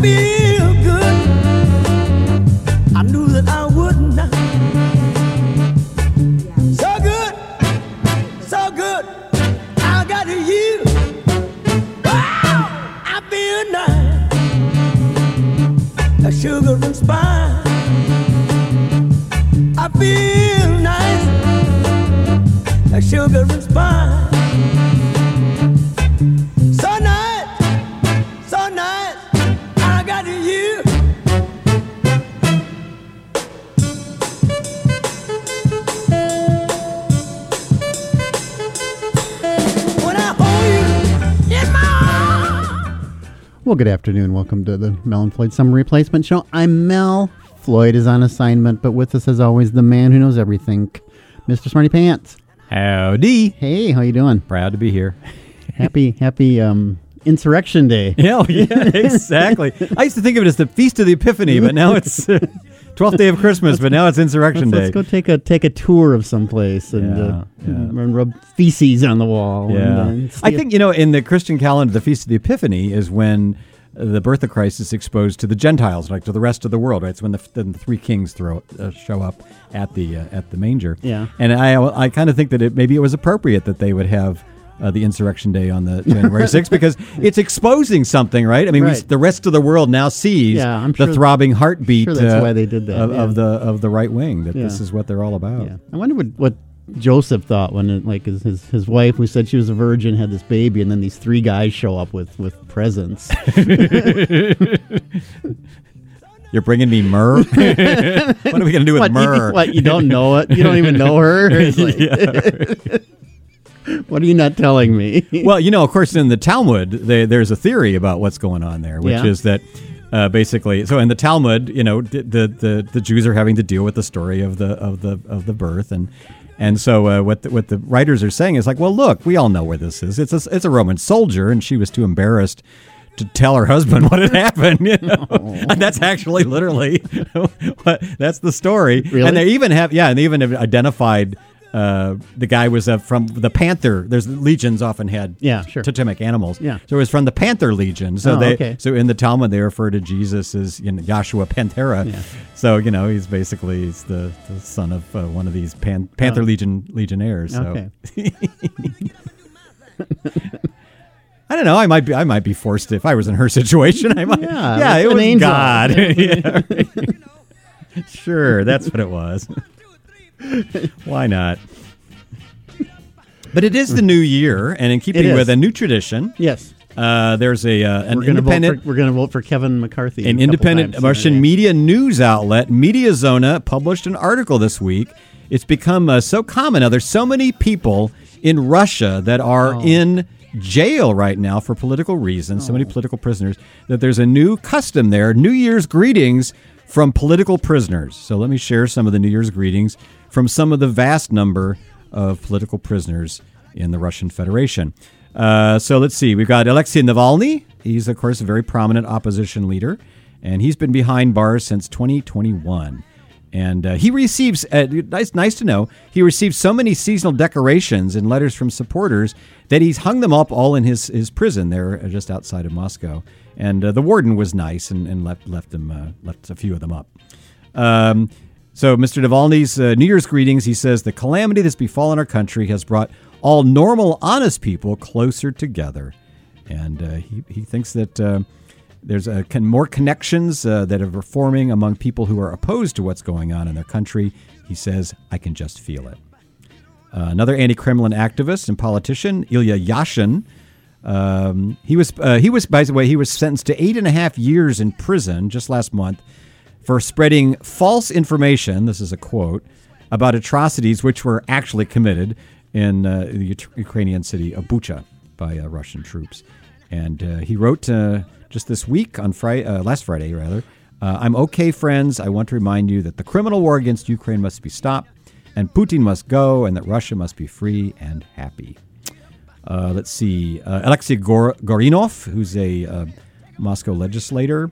feel Welcome to the Mel and Floyd Summer Replacement Show. I'm Mel. Floyd is on assignment, but with us, as always, the man who knows everything, Mr. Smarty Pants. Howdy. Hey, how you doing? Proud to be here. Happy, happy um, Insurrection Day. Yeah, yeah, exactly. I used to think of it as the Feast of the Epiphany, but now it's uh, 12th day of Christmas, but now it's Insurrection Let's, let's go take a take a tour of someplace and, Yeah, uh, yeah. and rub feces on the wall. and, Yeah. uh, and I think, you know, in the Christian calendar, the Feast of the Epiphany is when uh, the birth of Christ is exposed to the Gentiles, like to the rest of the world, right? It's when the, then the three kings throw uh, show up at the uh, at the manger. Yeah. And I I kind of think that it maybe it was appropriate that they would have uh, the Insurrection Day on the January 6th because it's exposing something, right? I mean, we, the rest of the world now sees Yeah, I'm the throbbing heartbeat sure that's uh, why they did that, of, yeah. of the of the right wing. That this is what they're all about. Yeah. I wonder what, what Joseph thought when it, like his, his his wife who said she was a virgin had this baby and then these three guys show up with with presents. You're bringing me myrrh. what are we gonna do with what, you, myrrh? what you don't know it? You don't even know her? Like- what are you not telling me? well, you know, of course, in the Talmud, they, there's a theory about what's going on there, which Yeah. is that uh, basically, so in the Talmud, you know, the the the Jews are having to deal with the story of the of the of the birth, and and so uh, what the, what the writers are saying is like, well, look, we all know where this is. It's a, it's a Roman soldier, and she was too embarrassed. To tell her husband what had happened, you know, and that's actually literally what that's the story. Really? And they even have, yeah, and they even have identified uh, the guy was uh, from the Panther. There's legions often had Yeah, sure. totemic animals. Yeah. So it was from the Panther Legion. So Oh, they okay. so in the Talmud they refer to Jesus as you know, Joshua Pantera. Yeah. So you know he's basically he's the, the son of uh, one of these Pan, Panther Oh. Legion legionnaires. So Okay. I don't know. I might be I might be forced to, if I was in her situation. I might. Yeah, yeah. It an was angel. God. Yeah. sure, that's what it was. Why not? But it is the new year, and in keeping with a new tradition, yes, uh, there's a uh, an we're gonna independent vote for, we're going to vote for Kevin McCarthy. an independent Russian media news outlet, Mediazona, published an article this week. It's become uh, so common now. There's so many people in Russia that are Oh. in jail right now for political reasons. So Oh. many political prisoners that there's a new custom there. New Year's greetings from political prisoners. So let me share some of the New Year's greetings from some of the vast number of political prisoners in the Russian Federation. Uh, so let's see. We've got Alexei Navalny. He's, of course, a very prominent opposition leader, and he's been behind bars since 2021. And uh, he receives, uh, nice, nice to know, he received so many seasonal decorations and letters from supporters that he's hung them up all in his, his prison there uh, just outside of Moscow. And uh, the warden was nice and, and left, left, them, uh, left a few of them up. Um, so, Mr. Navalny's uh, New Year's greetings, he says, The calamity that's befallen our country has brought all normal, honest people closer together. And uh, he, he thinks that uh, there's a, con- more connections uh, that are forming among people who are opposed to what's going on in their country. He says, I can just feel it. Uh, another anti-Kremlin activist and politician, Ilya Yashin. Um, he was uh, he was by the way he was sentenced to eight and a half years in prison just last month for spreading false information. This is a quote about atrocities which were actually committed in uh, the Ukrainian city of Bucha by uh, Russian troops. And uh, he wrote uh, just this week on Friday, uh, last Friday rather. Uh, I'm okay, friends. I want to remind you that the criminal war against Ukraine must be stopped, and Putin must go, and that Russia must be free and happy. Let's see. Alexei Gor- Gorinov, who's a Moscow legislator,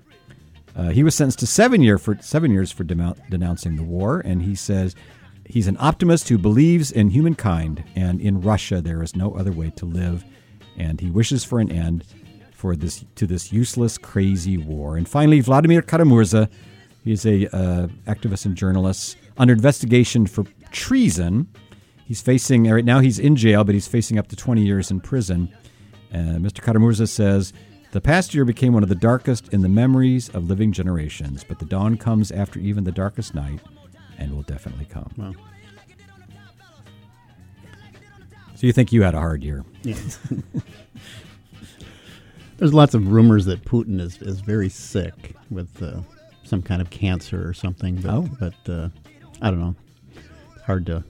uh, he was sentenced to seven year for seven years for denouncing the war, and he says he's an optimist who believes in humankind, and in Russia there is no other way to live, and he wishes for an end for this to this useless, crazy war. And finally, Vladimir Kara-Murza, he's a uh, activist and journalist under investigation for treason. He's facing right now. He's in jail, but he's facing up to 20 years in prison. Uh, Mr. Kara-Murza says. The past year became one of the darkest in the memories of living generations, but the dawn comes after even the darkest night and will definitely come. Wow. So you think you had a hard year? Yeah. There's lots of rumors that Putin is, is very sick with uh, some kind of cancer or something. But, Oh. but uh, I don't know. Hard to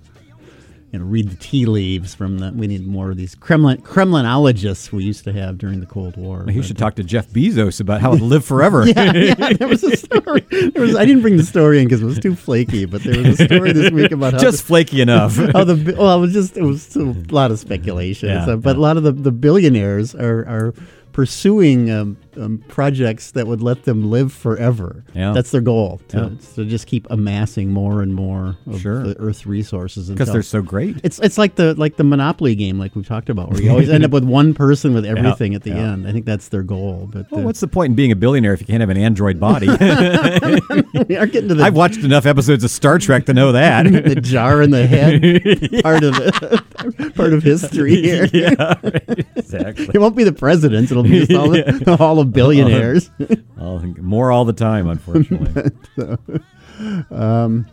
you know read the tea leaves from the. We need more of these Kremlin Kremlinologists we used to have during the Cold War. He But, should talk to Jeff Bezos about how to live forever. yeah, yeah, there was a story. There was, I didn't bring the story in because it was too flaky, but there was a story this week about how Just flaky enough. how the well, it was just it was a lot of speculation. Yeah, So- but yeah. a lot of the, the billionaires are are pursuing um, um, projects that would let them live forever. Yeah. That's their goal to, Yeah. to just keep amassing more and more of Sure. the Earth's resources Because they're so great. it's it's like the like the Monopoly game, like we've talked about, where you always end up with one person with everything at the yeah. end. I think that's their goal. But Well, uh, what's the point in being a billionaire if you can't have an android body? we are getting to the I've watched enough episodes of Star Trek to know that. the jar in the head part of part of history here. yeah, right. exactly. It won't be the presidents. It'll be just all the, the of billionaires. All, more all the time, unfortunately.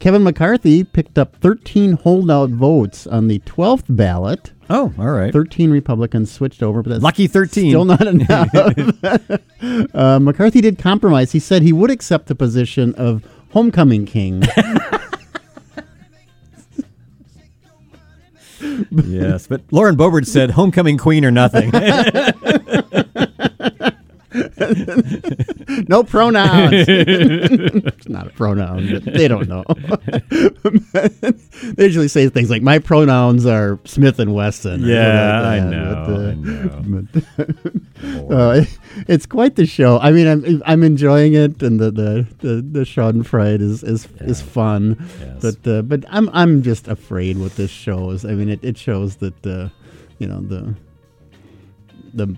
Kevin McCarthy picked up 13 holdout votes on the 12th ballot. oh, all right. 13 Republicans switched over, but that's Lucky 13. still not enough. uh, McCarthy did compromise. He said he would accept the position of homecoming king. yes, but Lauren Boebert said homecoming queen or nothing. no pronouns. it's not a pronoun, but they don't know. they usually say things like, "My pronouns are Smith and Wesson." Yeah, I like know, but, uh, I know. but, uh, it's quite the show. I mean, I'm I'm enjoying it, and the the the, the Schadenfreude is is is fun. Yes. But uh, but I'm I'm just afraid what this shows. I mean, it, it shows that uh, you know the the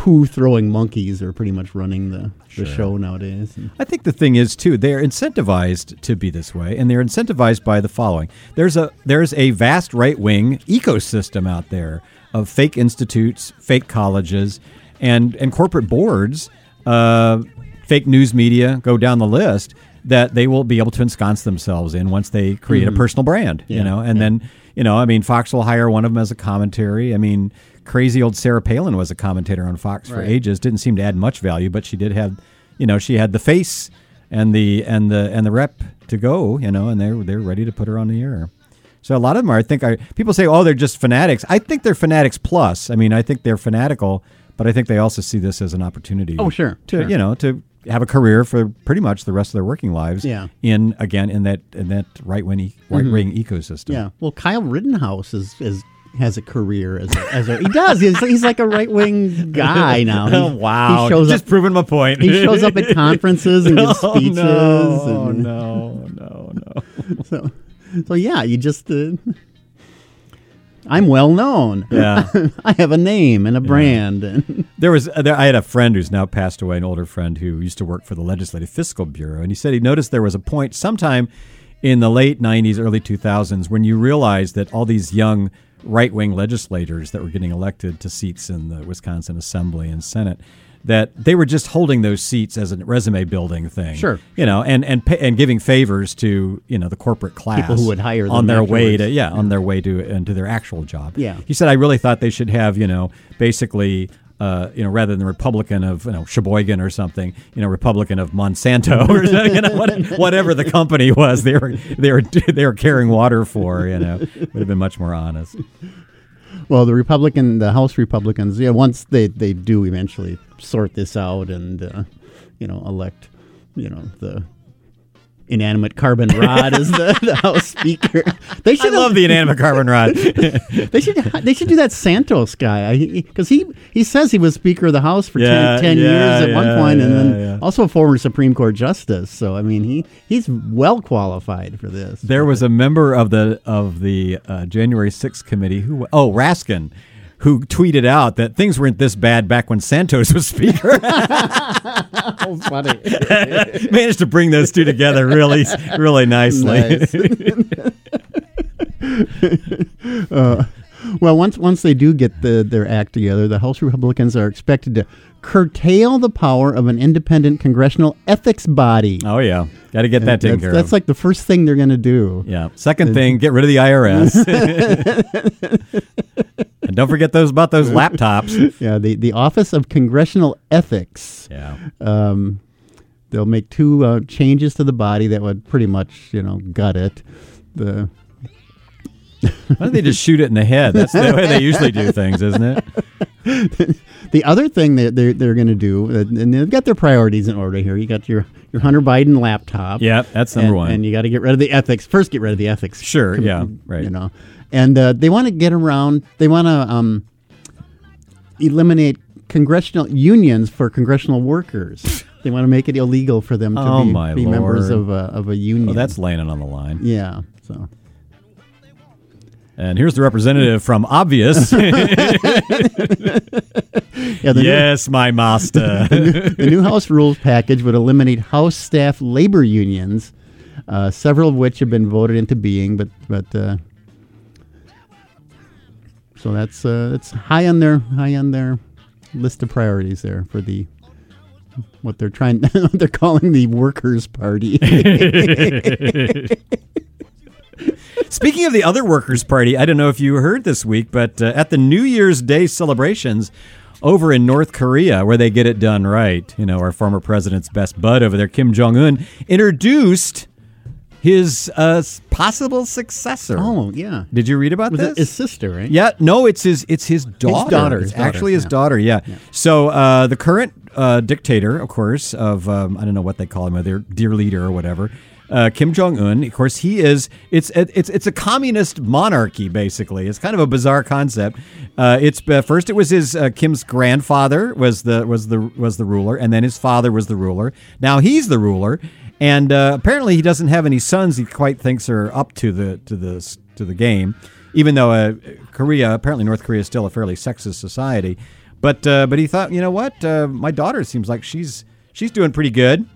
poo throwing monkeys are pretty much running the, Sure. the show nowadays. I think the thing is too, they're incentivized to be this way, and they're incentivized by the following: there's a there's a vast right wing ecosystem out there of fake institutes, fake colleges, and and corporate boards, uh, fake news media, go down the list that they will be able to ensconce themselves in once they create a personal brand, you know, and then you know, I mean, Fox will hire one of them as a commentary. I mean, crazy old Sarah Palin was a commentator on Fox for Right. ages. Didn't seem to add much value, but she did have, you know, she had the face and the and the and the rep to go, you know, and they're they're ready to put her on the air. So a lot of them are. I think are people say, oh, they're just fanatics. I think they're fanatics plus. I mean, I think they're fanatical, but I think they also see this as an opportunity. Oh, sure, to sure. you know to have a career for pretty much the rest of their working lives. Yeah. In again in that in that right wing right wing ecosystem. Mm-hmm. Yeah. Well, Kyle Rittenhouse is is has a career as a, as a he does. He's, he's like a right wing guy now. He, Oh wow! He shows just up. proving my point. He shows up at conferences and gives oh, speeches. no, and, no, no, no. So, so yeah, you just. Uh, I'm well known. Yeah. I have a name and a brand. And There was there, I had a friend who's now passed away, an older friend who used to work for the Legislative Fiscal Bureau, and he said he noticed there was a point sometime in the late '90s, early 2000s when you realized that all these young right-wing legislators that were getting elected to seats in the Wisconsin Assembly and Senate that they were just holding those seats as a resume building thing. Sure. You know, and and pa- and giving favors to, you know, the corporate class People who would hire them on their way to afterwards. yeah, on their way to into their actual job. Yeah. He said, I really thought they should have, you know, basically, uh, you know, rather than Republican of, you know, Sheboygan or something, you know, Republican of Monsanto or you know, what, whatever the company was they were, they were, they were carrying water for, you know, would have been much more honest. well, the Republican, the House Republicans, yeah, once they they do eventually sort this out and uh, you know elect, you know the inanimate carbon rod as the, the House Speaker. They I should love the inanimate carbon rod. They should they should do that Santos guy because he he says he was Speaker of the House for Yeah, 10, 10 yeah, years at one yeah, point, and then also a former Supreme Court justice. So I mean he he's well qualified for this. There was a member of the of the uh, January 6th committee who oh Raskin who tweeted out that things weren't this bad back when Santos was speaker. Oh, funny. Managed to bring those two together really, really nicely. Nice. Uh, well, once once they do get the, their act together, the House Republicans are expected to curtail the power of an independent congressional ethics body. oh yeah, got to get that taken that's, care that's of. like the first thing they're going to do. yeah. Second thing, get rid of the IRS. and don't forget those about those laptops. Yeah, the, the Office of Congressional Ethics. Yeah. Um, they'll make two uh, changes to the body that would pretty much, you know, gut it. The Why don't they just shoot it in the head? That's the way they usually do things, isn't it? the other thing that they're, they're going to do, uh, and they've got their priorities in order here. You got your, your Hunter Biden laptop. Yeah, that's number and, one. And you got to get rid of the ethics. First, get rid of the ethics. Sure, com- yeah, right. You know, and uh, they want to get around. They want to um, eliminate congressional unions for congressional workers. they want to make it illegal for them to Oh, be, be members of a, of a union. well, that's laying it on the line. yeah. So And here's the representative from Obvious. yeah, the yes, my master. new, the new House rules package would eliminate House staff labor unions, uh, several of which have been voted into being, but but. Uh, so that's uh, that's high on their high on their list of priorities there for the what they're trying what they're calling the workers party. Speaking of the other Workers' Party, I don't know if you heard this week, but uh, at the New Year's Day celebrations over in North Korea, where they get it done right, you know, our former president's best bud over there, Kim Jong Un, introduced his uh, possible successor. oh yeah, Did you read about was this? his sister right? Yeah, no, it's his it's his daughter. daughter, It's his daughter, actually his yeah. daughter. Yeah. So uh, the current uh, dictator, of course, of um, I don't know what they call him, their dear leader or whatever. Uh, Kim Jong Un, of course, he is. It's it's it's a communist monarchy, basically. It's kind of a bizarre concept. Uh, it's uh, first it was his uh, Kim's grandfather was the was the was the ruler, and then his father was the ruler. Now he's the ruler, and uh, apparently he doesn't have any sons he quite thinks are up to the to the to the game even though uh, Korea, apparently North Korea is still a fairly sexist society. But but he thought, you know what, my daughter seems like she's she's doing pretty good.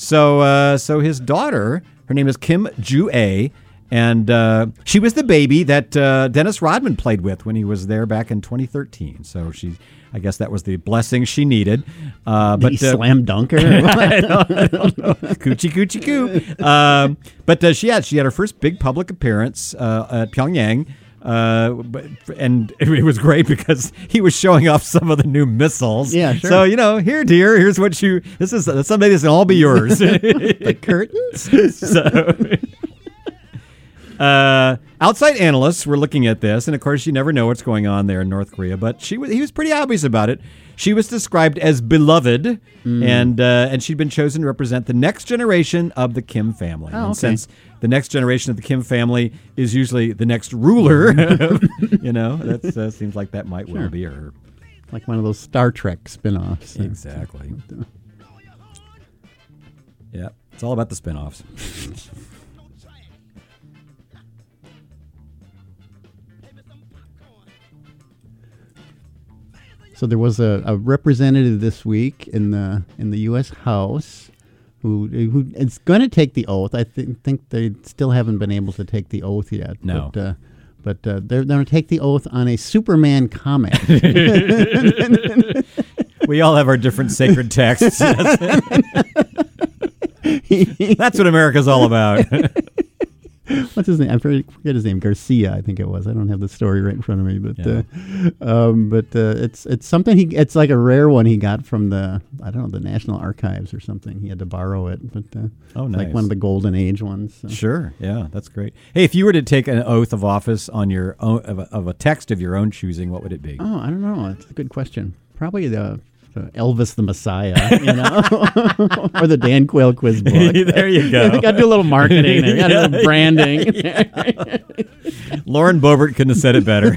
So uh, so his daughter, her name is Kim Ju Ae, and uh, she was the baby that uh, Dennis Rodman played with when he was there back in 2013. So she. I guess that was the blessing she needed. Uh, Did but he uh, slam dunker. I don't, I don't know. Coochie coochie coo. Um, but uh, she had she had her first big public appearance uh, at Pyongyang. Uh, but, and it was great because he was showing off some of the new missiles. Yeah, sure. So you know, here, dear, here's what you. This is someday this can all be yours. the curtains. so, uh, outside analysts were looking at this, and of course, you never know what's going on there in North Korea. But she was, he was pretty obvious about it. She was described as beloved, Mm. and uh, and she'd been chosen to represent the next generation of the Kim family. Oh, and since the next generation of the Kim family is usually the next ruler, you know, that uh, seems like that might well be her. like one of those Star Trek spin-offs. Exactly. Yeah, it's all about the spinoffs. So there was a, a representative this week in the in the U.S. House who who is going to take the oath. I think think they still haven't been able to take the oath yet. No. But, uh, but uh, they're going to take the oath on a Superman comic. We all have our different sacred texts. That's what America's all about. What's his name? I forget his name. Garcia, I think it was. I don't have the story right in front of me, but Yeah. uh, um, but uh, it's it's something he. It's like a rare one he got from the I don't know the National Archives or something. He had to borrow it, but uh, Oh, it's like one of the golden age ones. so. Sure. Yeah, that's great. Hey, if you were to take an oath of office on your own of a, of a text of your own choosing, what would it be? Oh, I don't know. It's a good question. Probably the Uh, Elvis the Messiah, you know, or the Dan Quayle quiz book. there you go. Got to do a little marketing. Got to do a little branding. Lauren Boebert couldn't have said it better.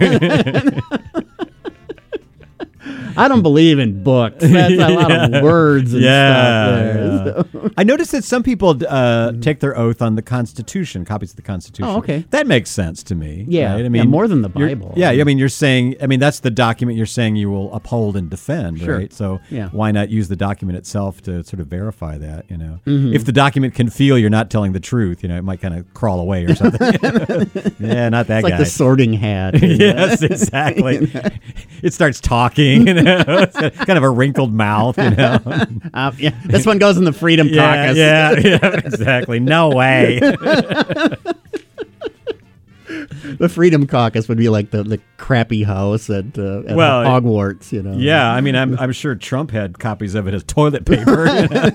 I don't believe in books. That's a lot of words and Yeah, stuff there. I noticed that some people uh, take their oath on the Constitution, copies of the Constitution. Oh, okay. that makes sense to me. Yeah, right? I yeah, mean, more than the Bible. Yeah, I mean, you're saying, I mean, that's the document you're saying you will uphold and defend, Sure. right? So Yeah. why not use the document itself to sort of verify that? You know, Mm-hmm. if the document can feel you're not telling the truth, you know, it might kind of crawl away or something. yeah, not that It's like guy. the sorting hat. yes, exactly. it starts talking, you know, it's got kind of a wrinkled mouth, you know. Uh, yeah, this one goes in the Freedom Yeah, Caucus. yeah, yeah, exactly. No way. The Freedom Caucus would be like the, the crappy house at, uh, at Well, Hogwarts, you know. yeah, I mean, I'm I'm sure Trump had copies of it as toilet paper. you know.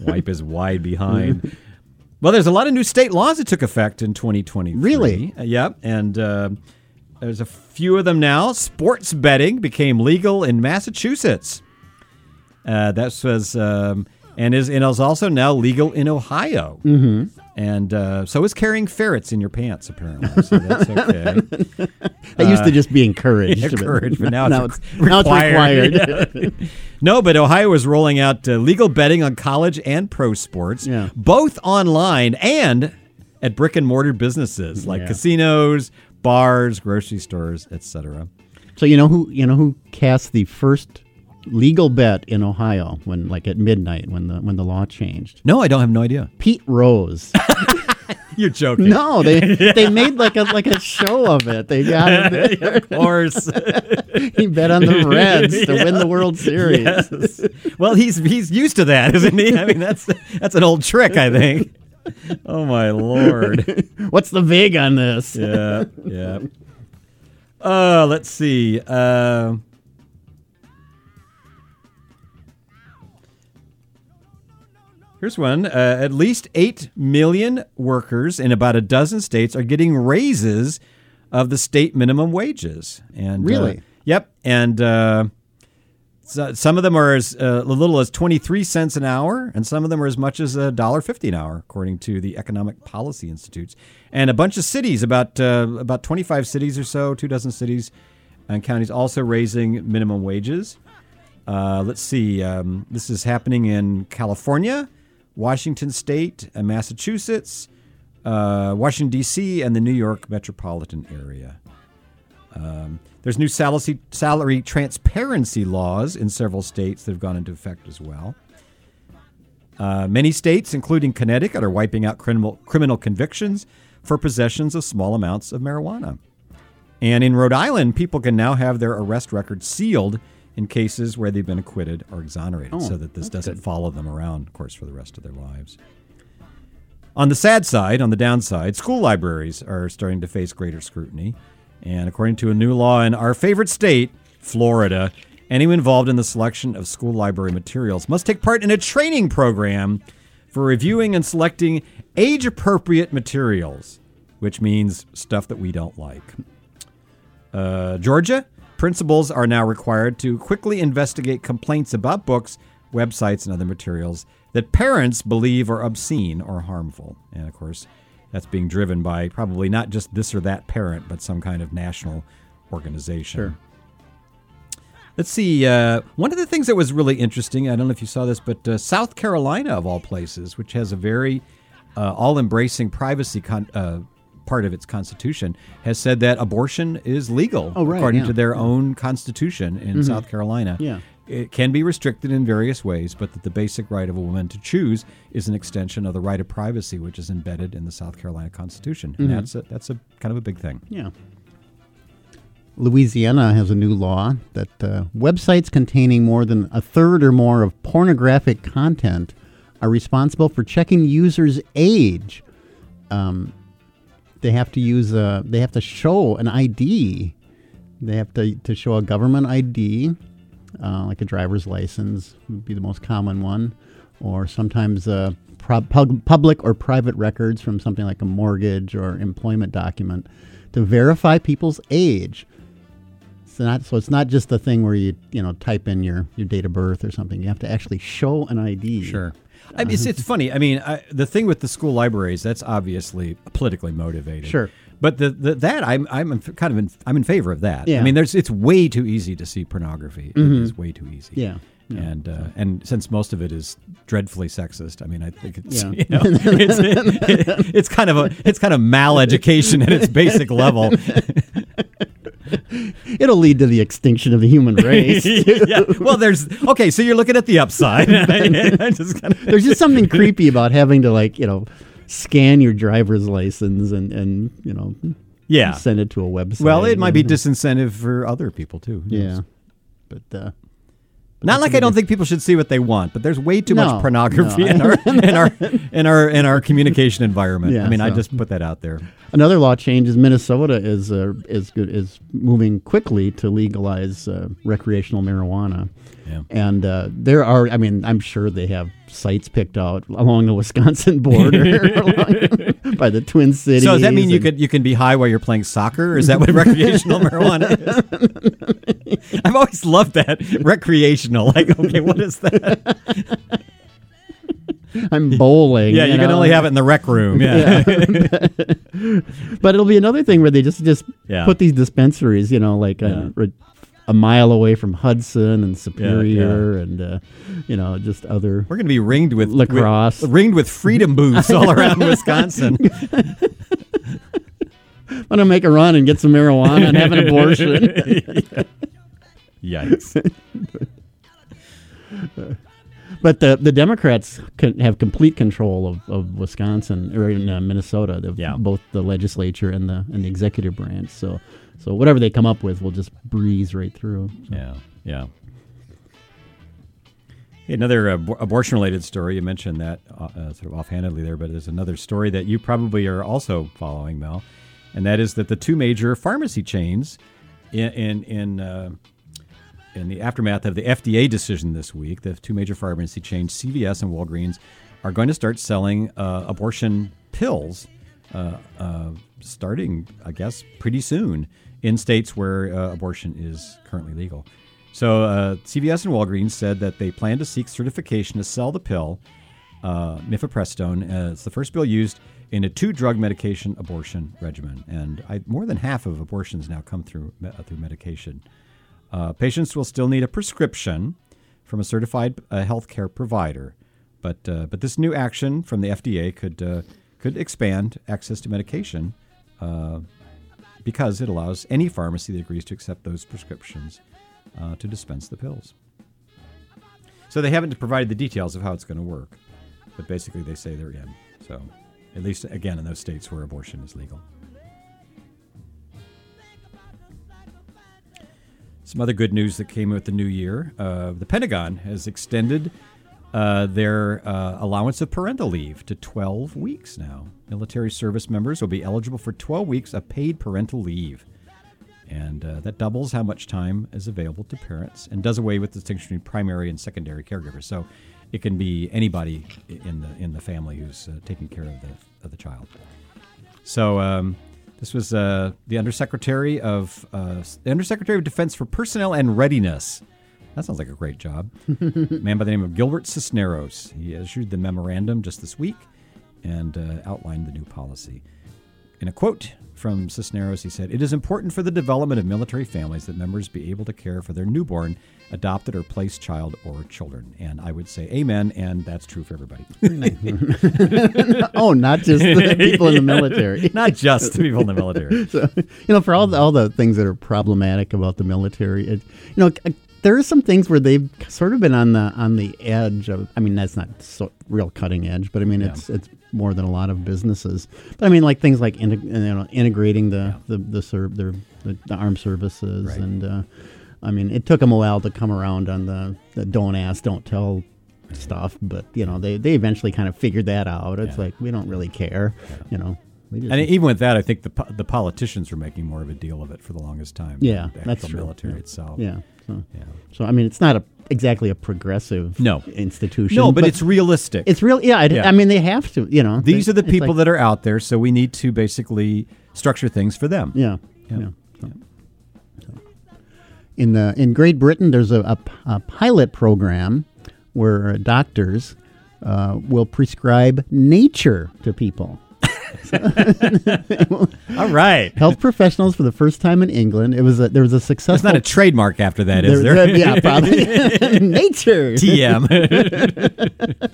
Wipe his wide behind. Well, there's a lot of new state laws that took effect in 2020. Really? Yep, and uh, there's a few of them now. Sports betting became legal in Massachusetts. Uh, that was um, and is and is also now legal in Ohio. Mm-hmm. And uh, so is carrying ferrets in your pants, apparently. So that's okay. That used to just be encouraged. encouraged, but now it's, now re- it's, now it's required. Yeah. no, but Ohio is rolling out uh, legal betting on college and pro sports, Yeah. both online and at brick and mortar businesses like Yeah. casinos, bars, grocery stores, etc. So you know who you know who cast the first legal bet in Ohio when like at midnight when the when the law changed? No, I don't have no idea. Pete Rose. You're joking. no, they they made like a like a show of it. They got him there. of course. he bet on the Reds to win the World Series. yes. Well, he's he's used to that, isn't he? I mean, that's that's an old trick, I think. Oh my lord. What's the vig on this? yeah, yeah. Uh, let's see. Uh, here's one. Uh, at least 8 million workers in about a dozen states are getting raises of the state minimum wages. And uh, Really? yep. And uh, so, some of them are as uh, little as 23 cents an hour, and some of them are as much as a dollar fifty an hour, according to the Economic Policy Institutes. And a bunch of cities, about uh, about 25 cities or so, two dozen cities and counties, also raising minimum wages. Uh, let's see. Um, this is happening in California, Washington State, uh, Massachusetts, uh, Washington D.C., and the New York metropolitan area. Um, there's new salary, salary transparency laws in several states that have gone into effect as well. Uh, many states, including Connecticut, are wiping out criminal, criminal convictions for possessions of small amounts of marijuana. And in Rhode Island, people can now have their arrest records sealed in cases where they've been acquitted or exonerated Oh, so that this doesn't good. follow them around, of course, for the rest of their lives. On the sad side, on the downside, school libraries are starting to face greater scrutiny. And according to a new law in our favorite state, Florida, anyone involved in the selection of school library materials must take part in a training program for reviewing and selecting age appropriate materials, which means stuff that we don't like. Uh, Georgia, principals are now required to quickly investigate complaints about books, websites, and other materials that parents believe are obscene or harmful. And of course, that's being driven by probably not just this or that parent, but some kind of national organization. Sure. Let's see. Uh, one of the things that was really interesting, I don't know if you saw this, but uh, South Carolina, of all places, which has a very uh, all embracing privacy con- uh, part of its constitution, has said that abortion is legal Oh, right, according yeah. to their own constitution in South Carolina. Yeah. It can be restricted in various ways, but that the basic right of a woman to choose is an extension of the right of privacy, which is embedded in the South Carolina Constitution. And that's a, that's a kind of a big thing. Yeah. Louisiana has a new law that uh, websites containing more than a third or more of pornographic content are responsible for checking users' age. Um, they have to use a, they have to show an ID. They have to, to show a government ID, uh, like a driver's license would be the most common one, or sometimes uh, pub- public or private records from something like a mortgage or employment document to verify people's age. So not so it's not just the thing where you you know type in your your date of birth or something. You have to actually show an ID. Sure. I mean, it's, it's funny. I mean, I, the thing with the school libraries, that's obviously politically motivated. Sure. But the, the that I'm I'm kind of in, I'm in favor of that. Yeah. I mean, there's it's way too easy to see pornography. It is way too easy. Mm-hmm. Yeah. Yeah. And uh, and since most of it is dreadfully sexist, I mean, I think it's Yeah. you know, it's, it's kind of a it's kind of maleducation at its basic level. It'll lead to the extinction of the human race. yeah. Well, there's okay. So you're looking at the upside. Just kinda- There's just something creepy about having to like you know scan your driver's license and and you know yeah. send it to a website. Well, it might be disincentive for other people too. Yeah, but uh, Not like I don't think people should see what they want, but there's way too No, much pornography no. in our in our in our in our communication environment. Yeah, I mean, I just put that out there. another law change is Minnesota is uh, is good is moving quickly to legalize uh, recreational marijuana. Yeah. And uh, there are, I mean, I'm sure they have sites picked out along the Wisconsin border along- by the Twin Cities. So does that mean you could you can be high while you're playing soccer? Is that what recreational marijuana is? I've always loved that recreational. Like, okay, what is that? I'm bowling. Yeah, you, can know? only have it in the rec room. Yeah, But it'll be another thing where they just just Yeah. put these dispensaries, you know, like Yeah. a, a mile away from Hudson and Superior, and uh, you know, just other. we're going to be ringed with La Crosse. with- ringed with freedom booths all around Wisconsin. I'm gonna make a run and get some marijuana and have an abortion. Yikes! but the the Democrats can have complete control of, of Wisconsin or in uh, Minnesota, the, Yeah. both the legislature and the and the executive branch. So so whatever they come up with, we'll just breeze right through. Yeah, yeah. Another abortion-related story. You mentioned that uh, uh, sort of offhandedly there, but there's another story that you probably are also following, Mel, and that is that the two major pharmacy chains in in in, uh, in the aftermath of the FDA decision this week, the two major pharmacy chains, CVS and Walgreens, are going to start selling uh, abortion pills, uh, uh, starting, I guess, pretty soon in states where uh, abortion is currently legal. So uh, CVS and Walgreens said that they plan to seek certification to sell the pill, mifepristone. It's the first pill used in a two-drug medication abortion regimen, and I, more than half of abortions now come through through medication. Uh, patients will still need a prescription from a certified uh, healthcare provider, but uh, but this new action from the FDA could could expand access to medication uh, because it allows any pharmacy that agrees to accept those prescriptions uh, to dispense the pills. So they haven't provided the details of how it's going to work, but basically they say they're in. So at least again in those states where abortion is legal. Some other good news that came with the new year: uh, the Pentagon has extended uh, their uh, allowance of parental leave to 12 weeks now. Military service members will be eligible for 12 weeks of paid parental leave. And uh, that doubles how much time is available to parents and does away with the distinction between primary and secondary caregivers. So it can be anybody in the in the family who's uh, taking care of the of the child. So um, this was uh, the undersecretary of the undersecretary of defense for personnel and readiness. That sounds like a great job. A man by the name of Gilbert Cisneros. He issued the memorandum just this week and uh, outlined the new policy. In a quote from Cisneros, he said, It is important for the development of military families that members be able to care for their newborn, adopted, or placed child or children. And I would say amen, and that's true for everybody. oh, not just the people in the military. Not just the people in the military. So, you know, for all the, all the things that are problematic about the military, it, you know, there are some things where they've sort of been on the on the edge of. I mean, that's not so real cutting edge, but I mean, it's it's more than a lot of businesses. But I mean, like things like integ- you know, integrating the the the, ser- their, the the armed services, Right. and uh, I mean, it took them a while to come around on the, the don't ask, don't tell stuff, but you know, they they eventually kind of figured that out. It's Yeah. like we don't really care, you know. And even with that, I think the the politicians were making more of a deal of it for the longest time. Yeah, than the that's true. military Yeah. itself. yeah. So. Yeah. So I mean, it's not a exactly a progressive No. institution. No, but, it's realistic. it's real. Yeah, it, Yeah. I mean, they have to. You know, These They- are the people like- that are out there, so we need to basically structure things for them. Yeah, Yeah. yeah. So- so. In the in Great Britain, there's a a pilot program where doctors uh, will prescribe nature to people. All right. Health professionals for the first time in England. It was a, there was a successful. not a trademark after that, is there- there? yeah, probably. Nature. TM.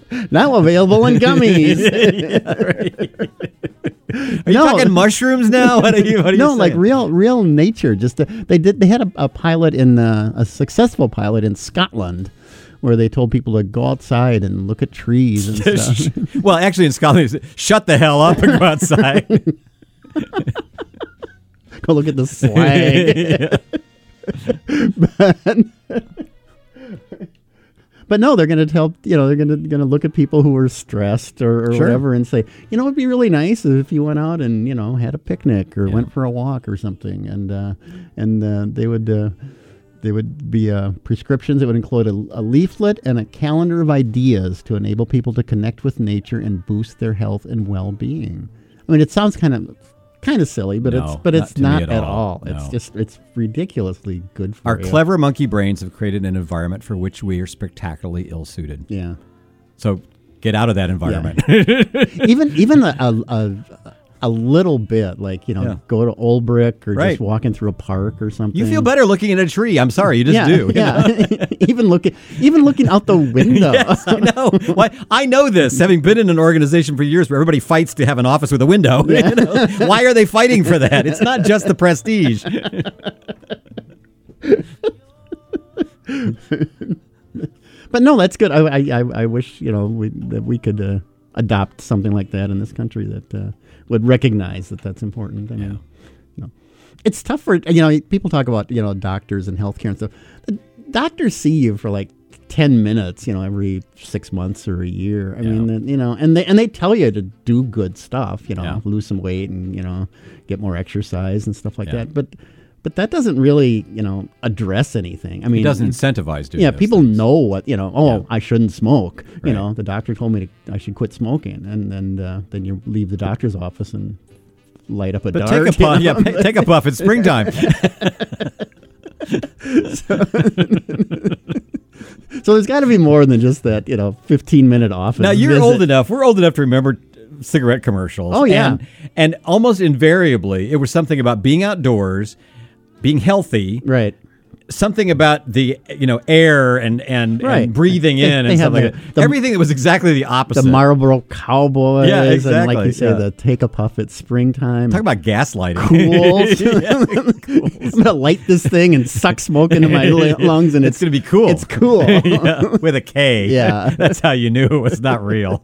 Now available in gummies. Are you talking mushrooms now? What are you? What are you no, like real, real nature. Just uh they did. They had a, a pilot in uh, a successful pilot in Scotland, where they told people to go outside and look at trees and stuff. well, actually, in Scotland, it's, shut the hell up and go outside. go look at the slag. but, but no, they're going to tell you know they're going to going to look at people who are stressed or, or Sure. whatever and say you know it'd be really nice if you went out and you know had a picnic or Yeah. went for a walk or something and uh, and uh, they would. Uh, they would be uh, prescriptions that would include a, a leaflet and a calendar of ideas to enable people to connect with nature and boost their health and well-being. I mean, it sounds kind of kind of silly, but it's but not it's not at at, all. all. It's No. just it's ridiculously good for Our you. clever monkey brains have created an environment for which we are spectacularly ill-suited. Yeah. So get out of that environment. even even a, a, a, a little bit, like you know, Yeah. go to Olbrich or Right. just walking through a park or something. you feel better looking at a tree. I'm sorry, you just yeah, do. you yeah. even looking, even looking out the window. Yes, I know. Why I know this, having been in an organization for years where everybody fights to have an office with a window. you know? Why are they fighting for that? It's not just the prestige. But no, that's good. I, I, I- I wish you know we, that we could uh, adopt something like that in this country that uh, would recognize that that's important. I mean, you know, it's tough for you know people talk about you know doctors and healthcare and stuff. The doctors see you for like ten minutes, you know, every six months or a year. I mean, Yeah. that, you know, and they and they tell you to do good stuff, you know, Yeah. lose some weight and you know get more exercise and stuff like Yeah. that. But but that doesn't really you know address anything. I mean, It doesn't incentivize doing yeah, people things. know what you know. Oh, Yeah. I shouldn't smoke. Right. You know, the doctor told me to, I should quit smoking, and then uh, then you leave the doctor's office and light up a But dart. take a you puff. know? Yeah, take a puff. It's springtime. So there's got to be more than just that. You know, 15 minute office. Now you're visit. old enough. We're old enough to remember cigarette commercials. Oh, yeah. and, and almost invariably, it was something about being outdoors, being healthy, right? something about the you know air and and, Right. and breathing They- in they and stuff like that. the- Everything that was exactly the opposite. The. Marlboro Cowboys, Yeah, and exactly, like you say, yeah. the take a puff at springtime. Talk about gaslighting. cools. I'm gonna light this thing and suck smoke into my lungs, and It's it's, going to be cool. It's cool. yeah, with a K. Yeah. That's how you knew it was not real.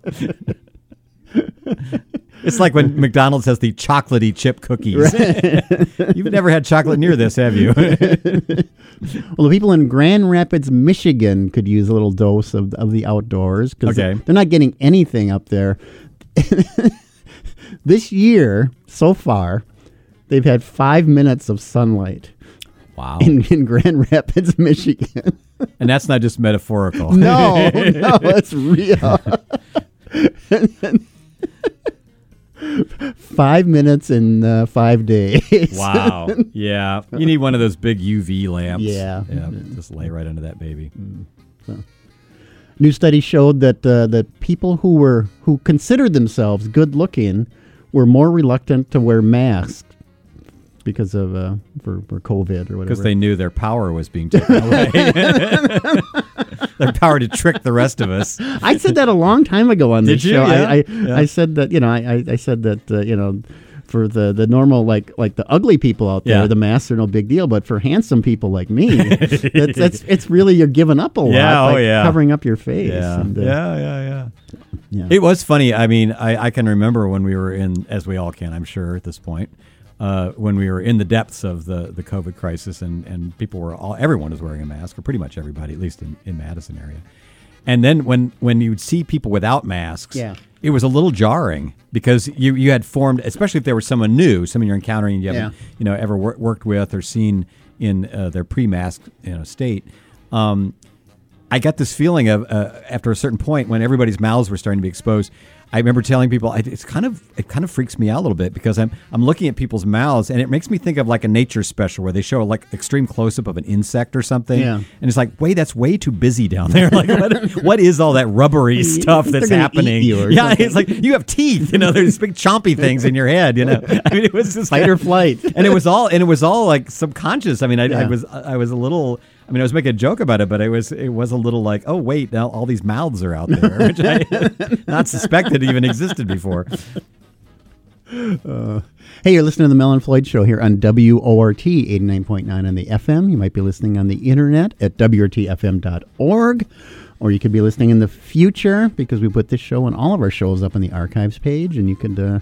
It's like when McDonald's has the chocolatey chip cookies. You've never had chocolate near this, have you? Well, the people in Grand Rapids, Michigan, could use a little dose of, of the outdoors because Okay. they're not getting anything up there. this year, so far, they've had five minutes of sunlight wow. in, in Grand Rapids, Michigan. And that's not just metaphorical. no, no, it's real. Five minutes in uh, five days. Wow. Yeah. You need one of those big UV lamps. Yeah. Yeah. Just lay right under that baby. New study showed that uh, that people who were who considered themselves good looking were more reluctant to wear masks because of uh, for, for COVID or whatever. Because they knew their power was being taken away. their power to trick the rest of us. I said that a long time ago on this you? show. Yeah. I, I, Yeah. I said that you know I, I, said that uh, you know for the, the normal like like the ugly people out there Yeah. the masks are no big deal but for handsome people like me that's, that's it's really you're giving up a lot Yeah, oh, by yeah. covering up your face Yeah. and, uh, yeah, yeah, yeah. yeah. It was funny. I mean, I, I can remember when we were in, as we all can, I'm sure at this point, uh, when we were in the depths of the, the COVID crisis and, and people were all, everyone was wearing a mask, or pretty much everybody, at least in, in Madison area. And then when, when you would see people without masks, Yeah. it was a little jarring because you, you had formed, especially if there was someone new, someone you're encountering you haven't Yeah. you know ever wor- worked with or seen in uh, their pre-mask you know state. Um, I got this feeling of uh, after a certain point when everybody's mouths were starting to be exposed. I remember telling people I, it's kind of it kind of freaks me out a little bit because I'm I'm looking at people's mouths and it makes me think of like a nature special where they show like extreme close up of an insect or something. Yeah. And it's like, wait, that's way too busy down there. Like, what, what is all that rubbery stuff that's happening? yeah, something. it's like you have teeth. You know, there's big chompy things in your head. You know, I mean, it was just Fight or flight. and it was all and it was all like subconscious. I mean, I, I was I was a little. I mean, I was making a joke about it, but it was it was a little like, oh wait, now all these mouths are out there, which I not suspected even existed before. Hey, you're listening to the Mel and Floyd Show here on WORT 89.9 on the FM. You might be listening on the internet at WORTFM.org, or you could be listening in the future because we put this show and all of our shows up on the archives page, and you could uh,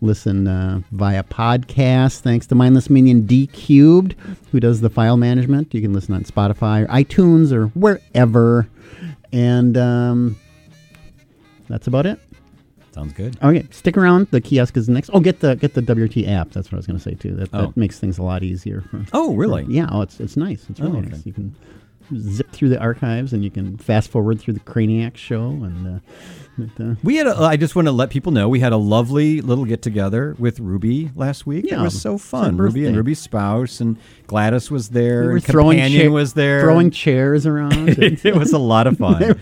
listen uh, via podcast. Thanks to Mindless Minion D Cubed, who does the file management. You can listen on Spotify or iTunes or wherever. And um, that's about it. Sounds good. Okay, stick around. The kiosk is next. Oh, get the get the WORT app. That's what I was going to say too. That, Oh. that makes things a lot easier. For, Oh, really? yeah. Oh, it's it's nice. It's really Oh, okay. nice. You can zip through the archives and you can fast forward through the Craniac show and. Uh, uh, We had. A, I just want to let people know we had a lovely little get together with Ruby last week. Yeah, it was so fun. Ruby and. Ruby's spouse and Gladys was there. we were and throwing Companion cha- was there. throwing chairs around. it was a lot of fun.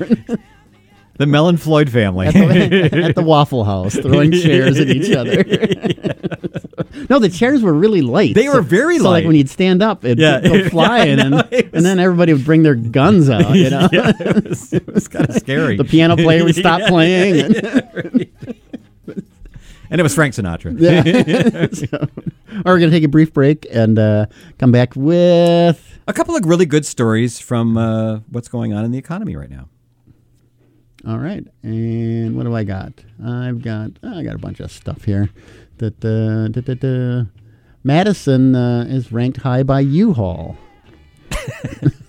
The Mellon Floyd family. at, the, at the Waffle House, throwing chairs at each other. no, the chairs were really light. They were very light. so, Like when you'd stand up, it'd Yeah. go flying, Yeah, know. and, was- and then everybody would bring their guns out. You know, yeah, it was, was kind of scary. the piano player would stop playing. And, and it was Frank Sinatra. Yeah. so, all right, we're going to take a brief break and uh, come back with. A couple of really good stories from uh, what's going on in the economy right now. All right, and what do I got? I've got oh, I got a bunch of stuff here. That uh, da, da, da. Madison uh, is ranked high by U-Haul.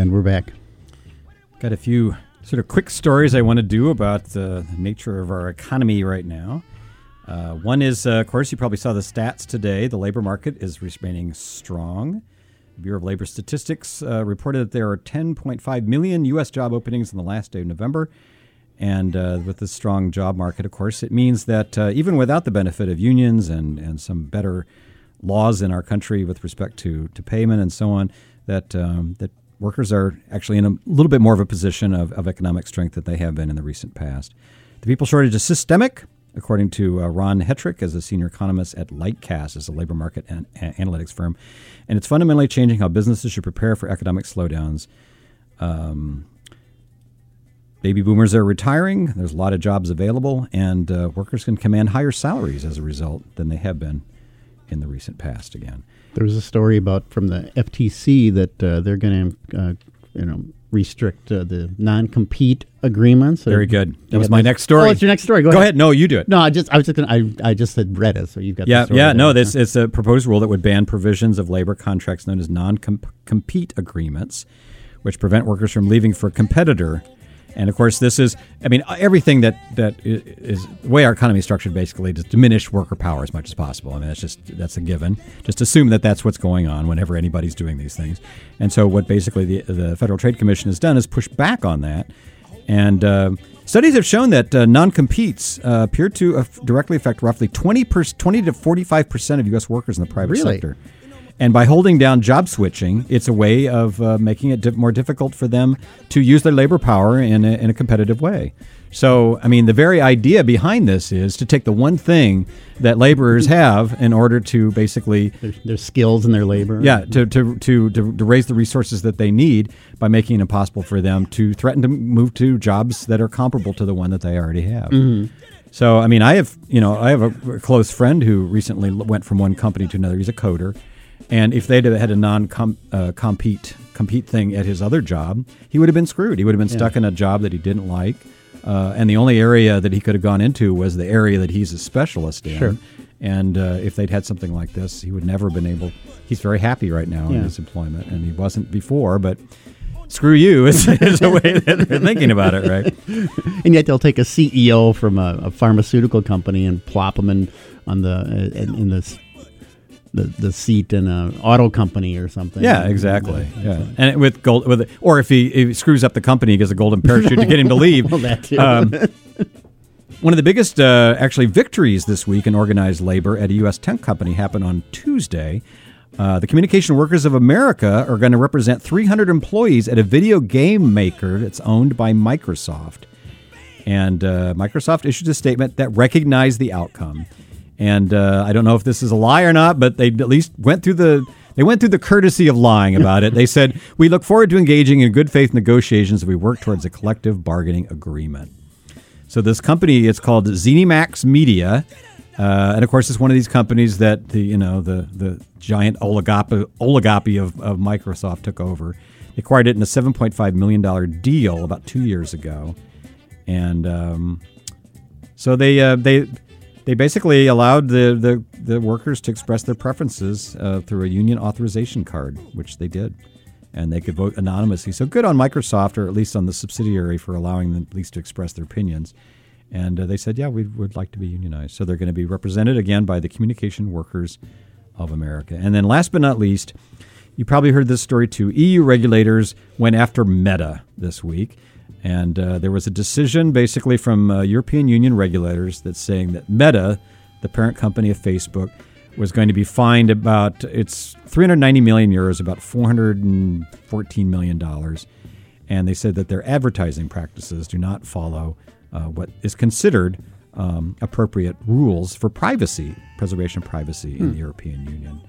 And we're back. Got a few sort of quick stories I want to do about uh, the nature of our economy right now. Uh, one is, uh, of course, you probably saw the stats today. The labor market is remaining strong. The Bureau of Labor Statistics uh, reported that there are 10.5 million U.S. job openings in the last day of November. And uh, with the strong job market, of course, it means that uh, even without the benefit of unions and, and some better laws in our country with respect to, to payment and so on, that um, that workers are actually in a little bit more of a position of, of economic strength that they have been in the recent past. The people shortage is systemic, according to uh, Ron Hetrick, as a senior economist at Lightcast, as a labor market an- a- analytics firm, and it's fundamentally changing how businesses should prepare for economic slowdowns. Um, Baby boomers are retiring. There's a lot of jobs available, and uh, workers can command higher salaries as a result than they have been in the recent past. Again, There was a story about from the FTC that uh, they're going to, uh, you know, restrict uh, the non-compete agreements. very good. That was my next story. Oh, it's your next story. Go, Go ahead. ahead. No, you do it. No, I just I was just gonna, I I just had read it, so you've got the Yeah, story yeah, no. This it's a proposed rule that would ban provisions of labor contracts known as non-compete agreements, which prevent workers from leaving for a competitor. And of course, this is, I mean, everything that that is the way our economy is structured, basically, to diminish worker power as much as possible. I mean, that's just that's a given. Just assume that that's what's going on whenever anybody's doing these things. And so, what basically the the Federal Trade Commission has done is push back on that. And uh, studies have shown that uh, non-competes uh, appear to directly affect roughly 20, per- 20 to 45 percent of U.S. workers in the private Really? sector. And by holding down job switching, it's a way of uh, making it di- more difficult for them to use their labor power in a, in a competitive way. So, I mean, the very idea behind this is to take the one thing that laborers have in order to basically Their, their skills and their labor. yeah, to, to, to, to, raise the resources that they need by making it impossible for them to threaten to move to jobs that are comparable to the one that they already have. So, I mean, I have, you know, I have a close friend who recently went from one company to another. He's a coder. And if they'd have had a non uh, compete compete thing at his other job, he would have been screwed. He would have been stuck in a job that he didn't like. Uh, and the only area that he could have gone into was the area that he's a specialist in. Sure. And uh, if they'd had something like this, he would never have been able. He's very happy right now in his employment, and he wasn't before. But screw you is, is the way that they're thinking about it, right? And yet they'll take a CEO from a, a pharmaceutical company and plop him in on the uh, in, in the the seat in an auto company or something. Yeah, exactly. Yeah, and with gold, with or if he, if he screws up the company, he gets a golden parachute to get him to leave. Well, that too. Um, one of the biggest, uh, actually, victories this week in organized labor at a U.S. tech company happened on Tuesday. Uh, the Communication Workers of America are going to represent 300 employees at a video game maker that's owned by Microsoft. And uh, Microsoft issued a statement that recognized the outcome. And uh, I don't know if this is a lie or not, but they at least went through the they went through the courtesy of lying about it. They said we look forward to engaging in good faith negotiations as we work towards a collective bargaining agreement. So this company, it's called ZeniMax Media, uh, and of course, it's one of these companies that the you know the the giant oligopoly, oligopoly of, of Microsoft took over. They acquired it in a seven point five million dollar deal about two years ago, and um, so they uh, they they basically allowed the, the, the workers to express their preferences uh, through a union authorization card, which they did. And they could vote anonymously. So good on Microsoft, or at least on the subsidiary, for allowing them at least to express their opinions. And uh, they said, yeah, we would like to be unionized. So they're going to be represented again by the Communication Workers of America. And then last but not least, you probably heard this story too. EU regulators went after Meta this week. And uh, there was a decision basically from uh, European Union regulators that's saying that Meta, the parent company of Facebook, was going to be fined about it's 390 million euros, about 414 million dollars, and they said that their advertising practices do not follow uh, what is considered um, appropriate rules for privacy, preservation of privacy in the European Union.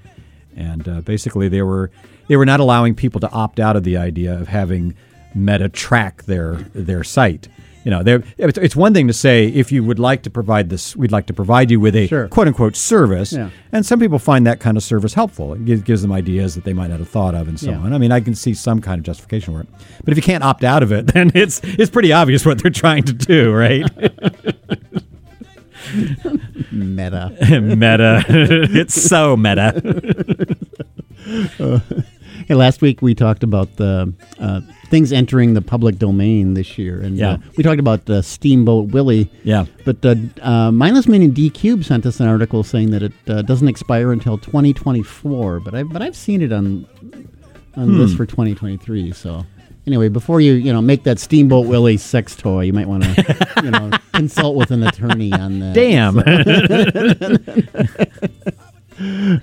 And uh, basically, they were they were not allowing people to opt out of the idea of having Meta track their their site. You know, it's one thing to say if you would like to provide this, we'd like to provide you with a Sure. quote unquote service. Yeah. And some people find that kind of service helpful. It gives, gives them ideas that they might not have thought of and so Yeah. on. I mean, I can see some kind of justification for it. But if you can't opt out of it, then it's it's pretty obvious what they're trying to do, right? Meta. meta. it's so meta. Hey, last week we talked about the uh, things entering the public domain this year, and Yeah. uh, we talked about uh, Steamboat Willie. Yeah. But uh, uh, Mindless Meaning D Cube sent us an article saying that it uh, doesn't expire until 2024. But I but I've seen it on on Hmm. the list for 2023. So anyway, before you you know make that Steamboat Willie sex toy, you might want to you know consult with an attorney on that. Damn.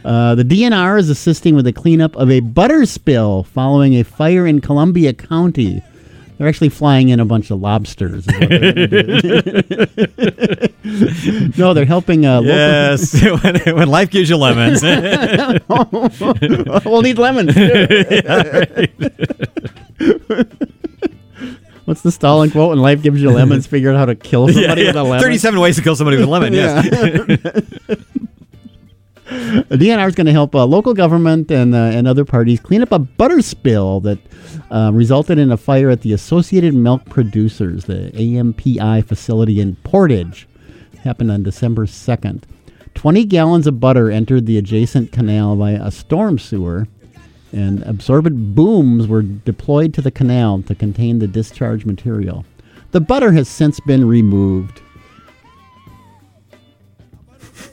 Uh, the DNR is assisting with the cleanup of a butter spill following a fire in Columbia County. They're actually flying in a bunch of lobsters. they're no, they're helping uh, yes. when, when life gives you lemons. we'll need lemons. Too. What's the Stalin quote? When life gives you lemons, figure out how to kill somebody with a lemon. 37 ways to kill somebody with a lemon, yes. DNR is going to help uh, local government and uh, and other parties clean up a butter spill that uh, resulted in a fire at the Associated Milk Producers, the AMPI facility in Portage. It Happened on December second. Twenty gallons of butter entered the adjacent canal via a storm sewer, and absorbent booms were deployed to the canal to contain the discharge material. The butter has since been removed.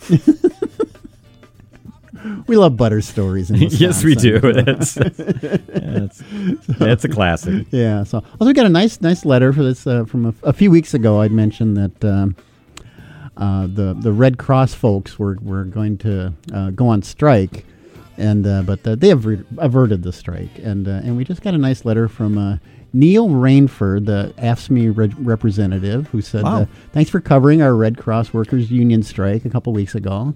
We love butter stories. In yes, we do. That's, that's, that's a classic. Yeah. So also we got a nice, nice letter for this uh, from a, a few weeks ago. I'd mentioned that um, uh, the the Red Cross folks were, were going to uh, go on strike, and uh, but uh, they have re- averted the strike, and uh, and we just got a nice letter from. Uh, Neil Rainford, the AFSCME re- representative, who said, Wow. uh, "Thanks for covering our Red Cross Workers Union strike a couple weeks ago."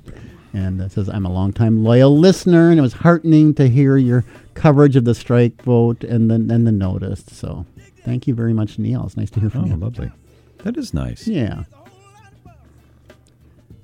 And it says, I'm a longtime loyal listener, and it was heartening to hear your coverage of the strike vote and the, and the notice. So thank you very much, Neil. It's nice to hear Oh, from you. lovely. That is nice. Yeah.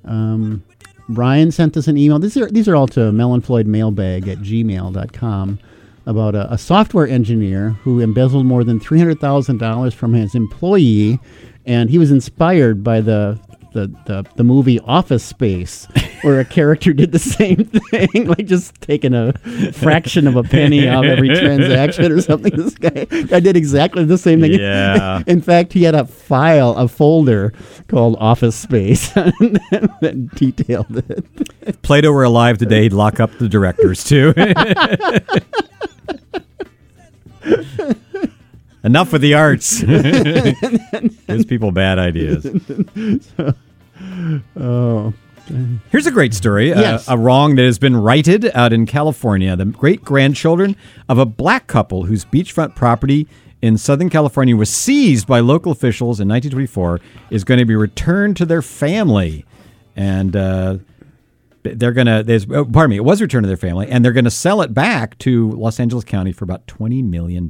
Um, Brian sent us an email. These are these are all to melonfloydmailbag at gmail.com. about a, a software engineer who embezzled more than three hundred thousand dollars from his employee, and he was inspired by the. The, the, the movie Office Space, where a character did the same thing, like just taking a fraction of a penny off every transaction or something. This guy, guy did exactly the same thing. Yeah. In fact, he had a file, a folder called Office Space that detailed it. If Plato were alive today, he'd lock up the directors too. Enough with the arts. Gives people bad ideas. Oh, Here's a great story. uh, Yes. a wrong that has been righted out in California. The great grandchildren of a black couple whose beachfront property in Southern California was seized by local officials in 1924 is going to be returned to their family. And uh, they're going to, oh, pardon me, it was returned to their family, and they're going to sell it back to Los Angeles County for about $20 million.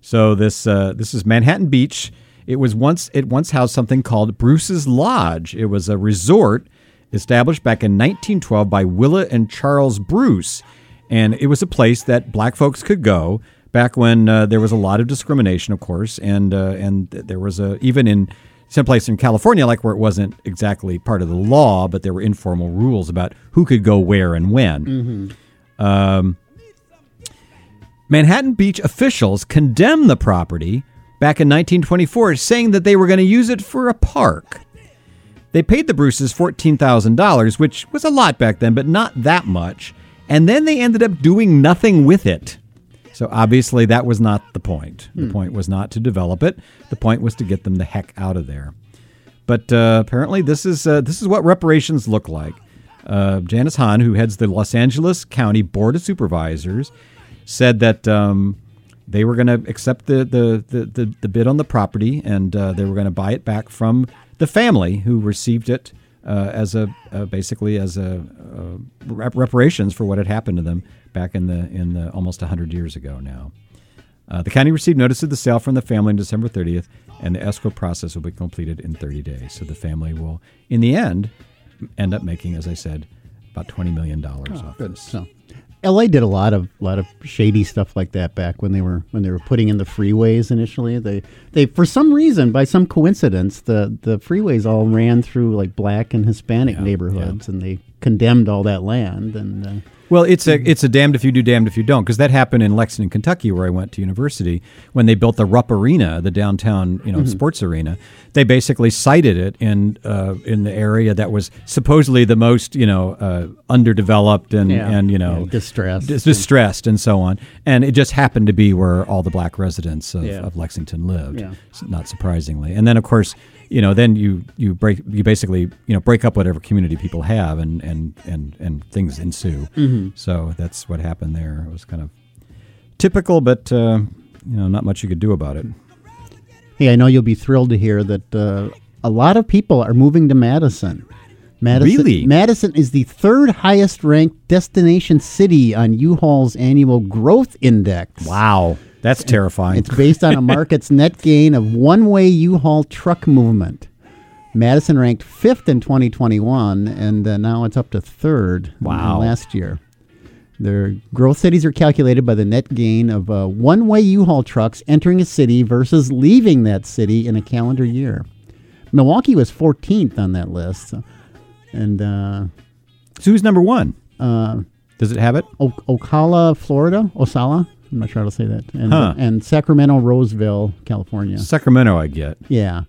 So this uh, this is Manhattan Beach. It was once it once housed something called Bruce's Lodge. It was a resort established back in 1912 by Willa and Charles Bruce, and it was a place that black folks could go back when uh, there was a lot of discrimination, of course, and uh, and there was a even in some place in California, like where it wasn't exactly part of the law, but there were informal rules about who could go where and when. Um, Manhattan Beach officials condemned the property back in 1924, saying that they were going to use it for a park. They paid the Bruces $14,000, which was a lot back then, but not that much. And then they ended up doing nothing with it. So obviously, that was not the point. The point was not to develop it. The point was to get them the heck out of there. But uh, apparently, this is uh, this is what reparations look like. Uh, Janice Hahn, who heads the Los Angeles County Board of Supervisors, said that um, they were going to accept the, the, the, the, the bid on the property and uh, they were going to buy it back from the family who received it uh, as a uh, basically as a uh, rep- reparations for what had happened to them back in the in the almost 100 years ago now. Uh, the county received notice of the sale from the family on December 30th, and the escrow process will be completed in 30 days. So the family will, in the end, end up making, as I said, about 20 million dollars off good. this. So, L.A. did a lot of lot of shady stuff like that back when they were when they were putting in the freeways initially. They they for some reason by some coincidence the the freeways all ran through like black and Hispanic Yeah, neighborhoods, and they condemned all that land and. Uh, Well, it's a it's a damned if you do, damned if you don't, because that happened in Lexington, Kentucky, where I went to university when they built the Rupp Arena, the downtown you know sports arena. They basically sited it in uh, in the area that was supposedly the most you know uh, underdeveloped and Yeah, and you know yeah, distressed. dis- distressed and so on. And it just happened to be where all the black residents of, Yeah. of Lexington lived. Not surprisingly, and then of course. You know, then you you break you basically you know break up whatever community people have, and and and and things ensue. Mm-hmm. So that's what happened there. It was kind of typical, but uh, you know, not much you could do about it. Hey, I know you'll be thrilled to hear that uh, a lot of people are moving to Madison. Madison, Really? Madison is the third highest ranked destination city on U-Haul's annual growth index. Wow, that's terrifying. It's based on a market's net gain of one-way U-Haul truck movement. Madison ranked fifth in 2021, and uh, now it's up to third. Wow. last year. Their growth cities are calculated by the net gain of uh, one-way U-Haul trucks entering a city versus leaving that city in a calendar year. Milwaukee was 14th on that list, so- and uh, So who's number one? uh, Does it have it? o- Ocala, Florida, Osala. I'm not sure how to say that, and, Huh. and Sacramento, Roseville, California. Sacramento, I get. Yeah.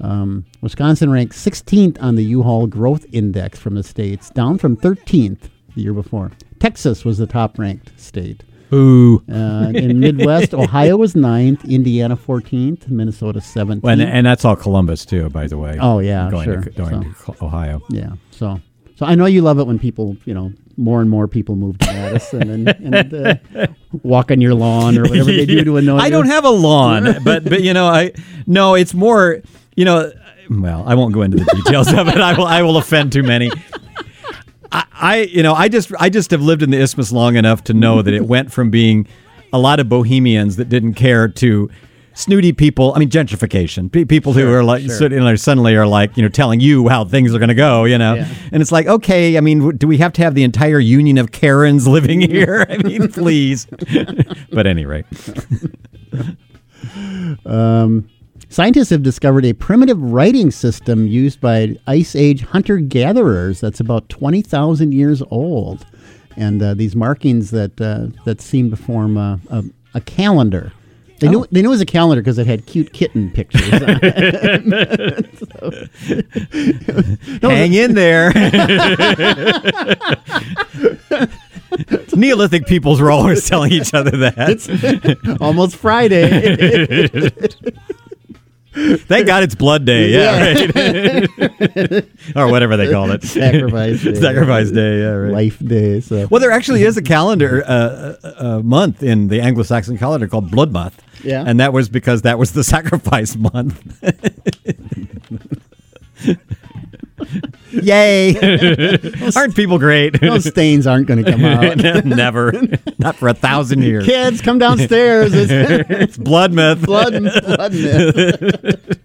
Um, Wisconsin ranked 16th on the U-Haul Growth Index from the states, down from 13th the year before. Texas was the top ranked state. Ooh. Uh, in Midwest, Ohio was 9th, Indiana 14th, Minnesota 17th. Well, and, and that's all Columbus too, by the way. Oh, yeah, going sure. to, going So- to Ohio. yeah. So, so I know you love it when people, you know, more and more people move to Madison and, and uh, walk on your lawn or whatever they do to annoy I you. don't have a lawn, but but you know, I no, it's more, you know, well, I won't go into the details of it. I will I will offend too many. I, I you know, I just I just have lived in the isthmus long enough to know that it went from being a lot of bohemians that didn't care to snooty people. I mean, gentrification. Pe- people who are like sure. suddenly, are like you know telling you how things are going to go. You know, Yeah. and it's like okay. I mean, w- do we have to have the entire union of Karens living here? I mean, please. but anyway, any rate, Scientists have discovered a primitive writing system used by Ice Age hunter gatherers that's about 20,000 years old. And uh, these markings that uh, that seem to form a, a, a calendar. They knew oh. they knew it was a calendar because it had cute kitten pictures. on it. hang in there. Neolithic peoples were always telling each other that. It's Almost Friday. Thank God it's Blood Day. Yeah, right. or whatever they called it. Sacrifice Day. Sacrifice Day. Yeah, right. Life Day. So Well, there actually is a calendar, uh, a, a month in the Anglo-Saxon calendar called Blood Month. Yeah. and that was because that was the sacrifice month. Yay! Aren't people great? those stains aren't going to come out. Never, not for a thousand years. Kids, come downstairs. It's It's blood myth. blood, blood myth.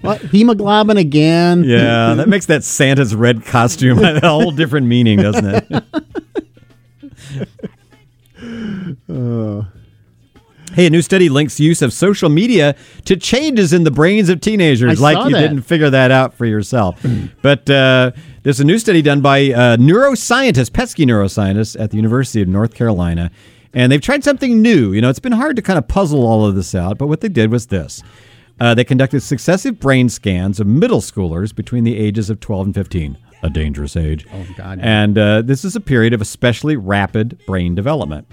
what hemoglobin again? Yeah, that makes that Santa's red costume a whole different meaning, doesn't it? Oh. Hey, a new study links use of social media to changes in the brains of teenagers. I like you that. didn't figure that out for yourself. but uh, there's a new study done by uh, neuroscientists, pesky neuroscientists at the University of North Carolina. And they've tried something new. You know, it's been hard to kind of puzzle all of this out, but what they did was this. Uh, they conducted successive brain scans of middle schoolers between the ages of 12 and 15, a dangerous age. Oh, God. And uh, this is a period of especially rapid brain development.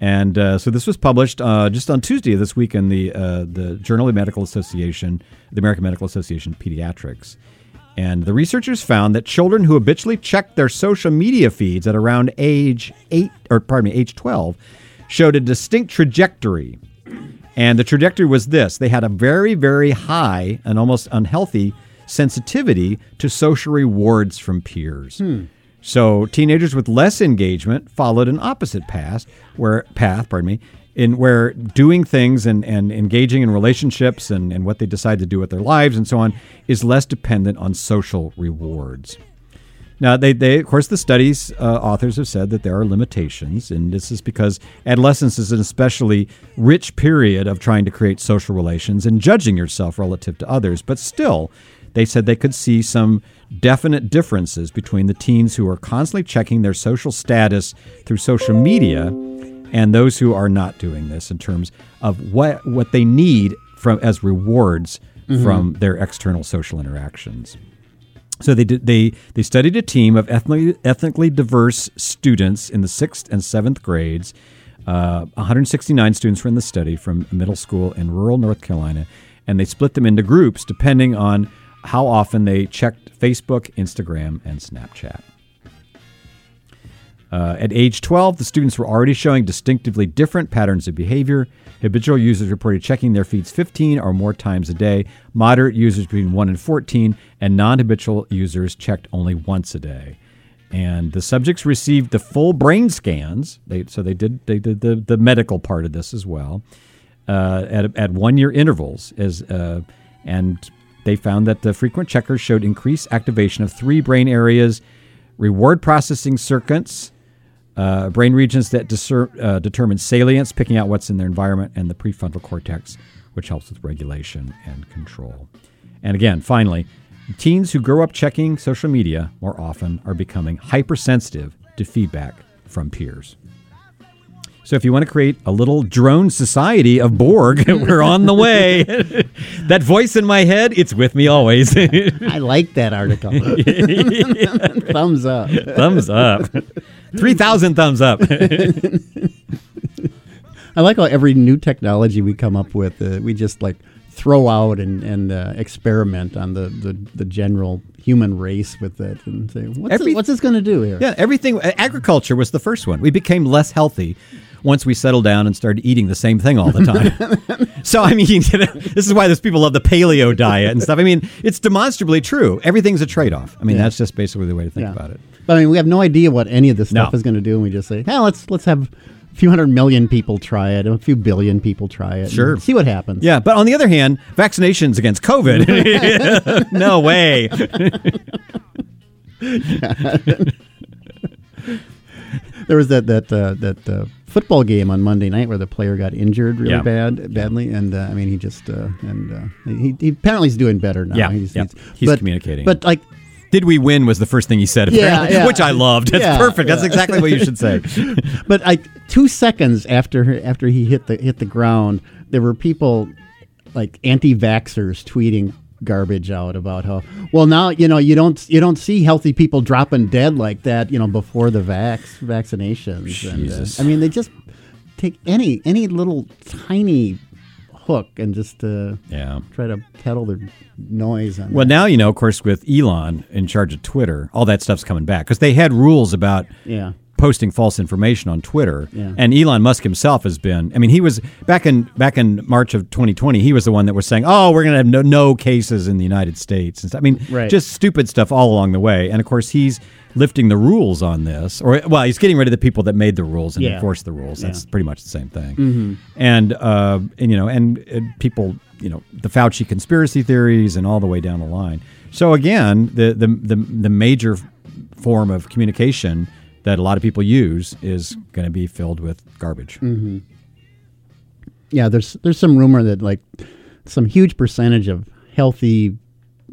And uh, so this was published uh, just on Tuesday of this week in the uh, the Journal of Medical Association, the American Medical Association Pediatrics. And the researchers found that children who habitually checked their social media feeds at around age eight, or pardon me, age twelve, showed a distinct trajectory. And the trajectory was this: they had a very, very high and almost unhealthy sensitivity to social rewards from peers. So teenagers with less engagement followed an opposite path, where path, pardon me, in where doing things and, and engaging in relationships and, and what they decide to do with their lives and so on is less dependent on social rewards. Now, they, they of course, the studies uh, authors have said that there are limitations, and this is because adolescence is an especially rich period of trying to create social relations and judging yourself relative to others. But still, they said they could see some definite differences between the teens who are constantly checking their social status through social media and those who are not doing this in terms of what what they need from as rewards from their external social interactions. So they did, they they studied a team of ethnically ethnically diverse students in the sixth and seventh grades. Uh, 169 students were in the study from middle school in rural North Carolina, and they split them into groups depending on how often they checked Facebook, Instagram, and Snapchat. Uh, at age 12, the students were already showing distinctively different patterns of behavior. Habitual users reported checking their feeds 15 or more times a day, moderate users between 1 and 14, and non habitual users checked only once a day. And the subjects received the full brain scans. They, so they did, they did the, the medical part of this as well uh, at, at one year intervals. As, uh, and they found that the frequent checkers showed increased activation of three brain areas reward processing circuits, uh, brain regions that discer- uh, determine salience, picking out what's in their environment, and the prefrontal cortex, which helps with regulation and control. And again, finally, teens who grow up checking social media more often are becoming hypersensitive to feedback from peers. So if you want to create a little drone society of Borg, we're on the way. that voice in my head, it's with me always. I like that article. Thumbs up. thumbs up. 3,000 thumbs up. I like how every new technology we come up with, uh, we just like throw out and, and uh, experiment on the, the, the general human race with it and say, what's, Every- it- what's this going to do here? yeah, everything. Agriculture was the first one. We became less healthy once we settled down and started eating the same thing all the time. so, I mean, you know, this is why those people love the paleo diet and stuff. I mean, it's demonstrably true. Everything's a trade off. I mean, Yeah. that's just basically the way to think Yeah. about it. But I mean, we have no idea what any of this stuff No. is going to do, and we just say, "Hey, let's let's have a few hundred million people try it, a few billion people try it. and Sure. see what happens. Yeah, but on the other hand, vaccinations against COVID. no way. There was that that uh, that uh, football game on Monday night where the player got injured really Yeah. bad, badly, and uh, I mean he just uh, and uh, he, he apparently he's doing better now. Yeah, he's, yeah. He's but- communicating. But like, Did we win was the first thing he said, Yeah, apparently, yeah. which I loved. That's Yeah, perfect. That's exactly what you should say. but like two seconds after after he hit the hit the ground, there were people like anti-vaxxers tweeting garbage out about how well now you know you don't you don't see healthy people dropping dead like that you know before the vax vaccinations Jesus. and uh, I mean they just take any any little tiny hook and just uh, Yeah. try to peddle their noise on Well, that. now you know, of course, with Elon in charge of Twitter, all that stuff's coming back because they had rules about yeah posting false information on Twitter. Yeah. And Elon Musk himself has been. I mean, he was back in back in March of 2020. He was the one that was saying, "Oh, we're going to have no, no cases in the United States." And stuff. I mean, Right. just stupid stuff all along the way. And of course, he's lifting the rules on this, or well, he's getting rid of the people that made the rules and Yeah. enforced the rules. That's Yeah. pretty much the same thing. And uh, and you know, and, and people, you know, the Fauci conspiracy theories and all the way down the line. So again, the the the, the major form of communication that a lot of people use is going to be filled with garbage. Mm-hmm. yeah, there's there's some rumor that like some huge percentage of healthy,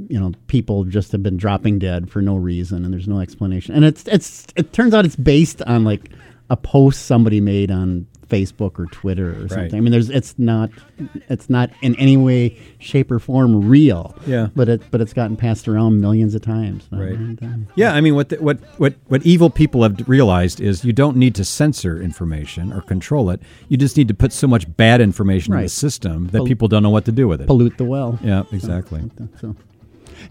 you know, people just have been dropping dead for no reason, and there's no explanation. And it's it's it turns out it's based on like a post somebody made on Facebook or Twitter or something. I mean, there's it's not it's not in any way, shape, or form real. Yeah. but it but it's gotten passed around millions of times. Right. And, um, Yeah, I mean, what the, what what what evil people have realized is you don't need to censor information or control it. You just need to put so much bad information in the system that Pol- people don't know what to do with it. pollute the well. Yeah, exactly. So,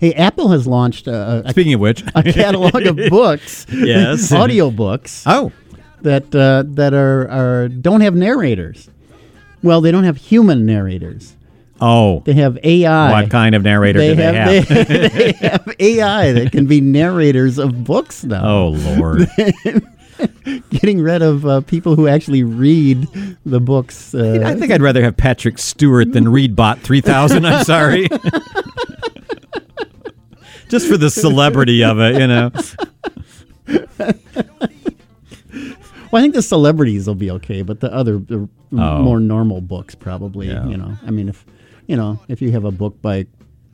hey, Apple has launched a, a, Speaking of which, a catalog of books, Yes. audio books. oh, that uh, that are, are don't have narrators. Well, they don't have human narrators. oh, They have AI. what kind of narrator they do they have? They, they have AI that can be narrators of books now. oh Lord, Getting rid of uh, people who actually read the books. Uh, I think I'd rather have Patrick Stewart than ReadBot three thousand. I'm sorry. Just for the celebrity of it, you know. Well, I think the celebrities will be okay, but the other the Oh. more normal books probably. Yeah. You know, I mean, if you know, if you have a book by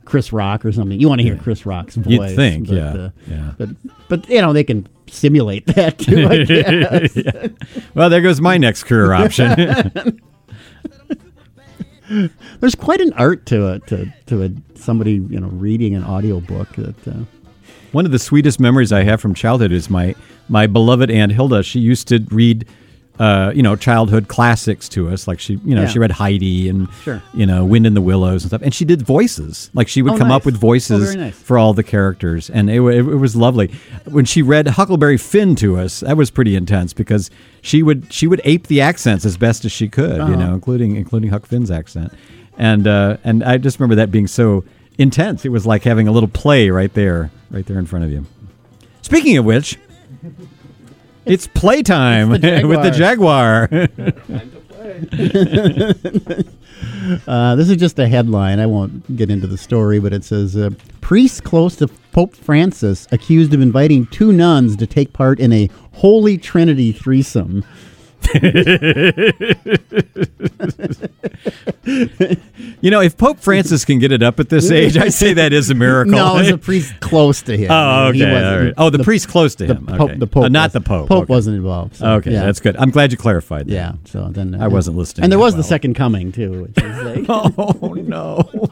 Chris Rock or something, you want to hear Chris Rock's voice. You'd think, but, yeah, uh, yeah. But but you know, they can simulate that too. I guess. Yeah. Well, there goes my next career option. There's quite an art to it to to a, somebody you know reading an audio book that. Uh, One of the sweetest memories I have from childhood is my my beloved Aunt Hilda. She used to read, uh, you know, childhood classics to us. Like she, you know, Yeah. she read Heidi and Sure. you know, Wind in the Willows and stuff. And she did voices. Like she would Oh, come up with Oh, voices very nice. for all the characters, and it, it, was lovely. When she read Huckleberry Finn to us, that was pretty intense because she would she would ape the accents as best as she could, you Uh-huh. know, including including Huck Finn's accent. And uh, and I just remember that being so intense. It was like having a little play right there, right there in front of you. Speaking of which, it's playtime It's the with the Jaguar. Uh, this is just a headline. I won't get into the story, but it says uh, priests close to Pope Francis accused of inviting two nuns to take part in a Holy Trinity threesome. You know, if Pope Francis can get it up at this age, I say that is a miracle. No, it was a priest close to him. Oh, He okay. wasn't- all right. Oh, the, priest close to The him. Pope, okay. the Pope Uh, not the Pope. Pope okay. wasn't involved. so, Okay, yeah. that's good. I'm glad you clarified that. yeah. So then uh, I wasn't listening and there was the second coming too. Which is like, Oh no.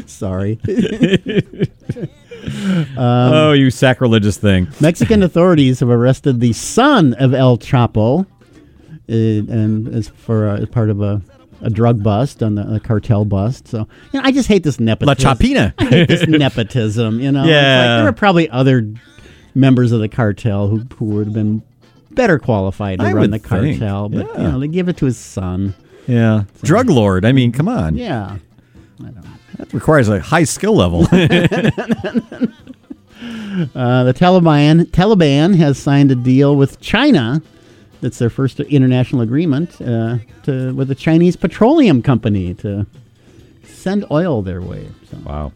sorry. Oh, you sacrilegious thing. Mexican authorities have arrested the son of El Chapo, uh, and as for uh, as part of a, a drug bust on the a cartel bust. So you know, I just hate this nepotism. La. Chapina. I hate this nepotism. You know, It's like there were probably other members of the cartel who who would have been better qualified to I run the think, cartel, but you know they give it to his son. yeah. Drug lord. I mean, come on. Yeah. That requires a high skill level. Uh, the Taliban Taliban has signed a deal with China. That's their first international agreement uh, to with a Chinese petroleum company to send oil their way. So. Wow.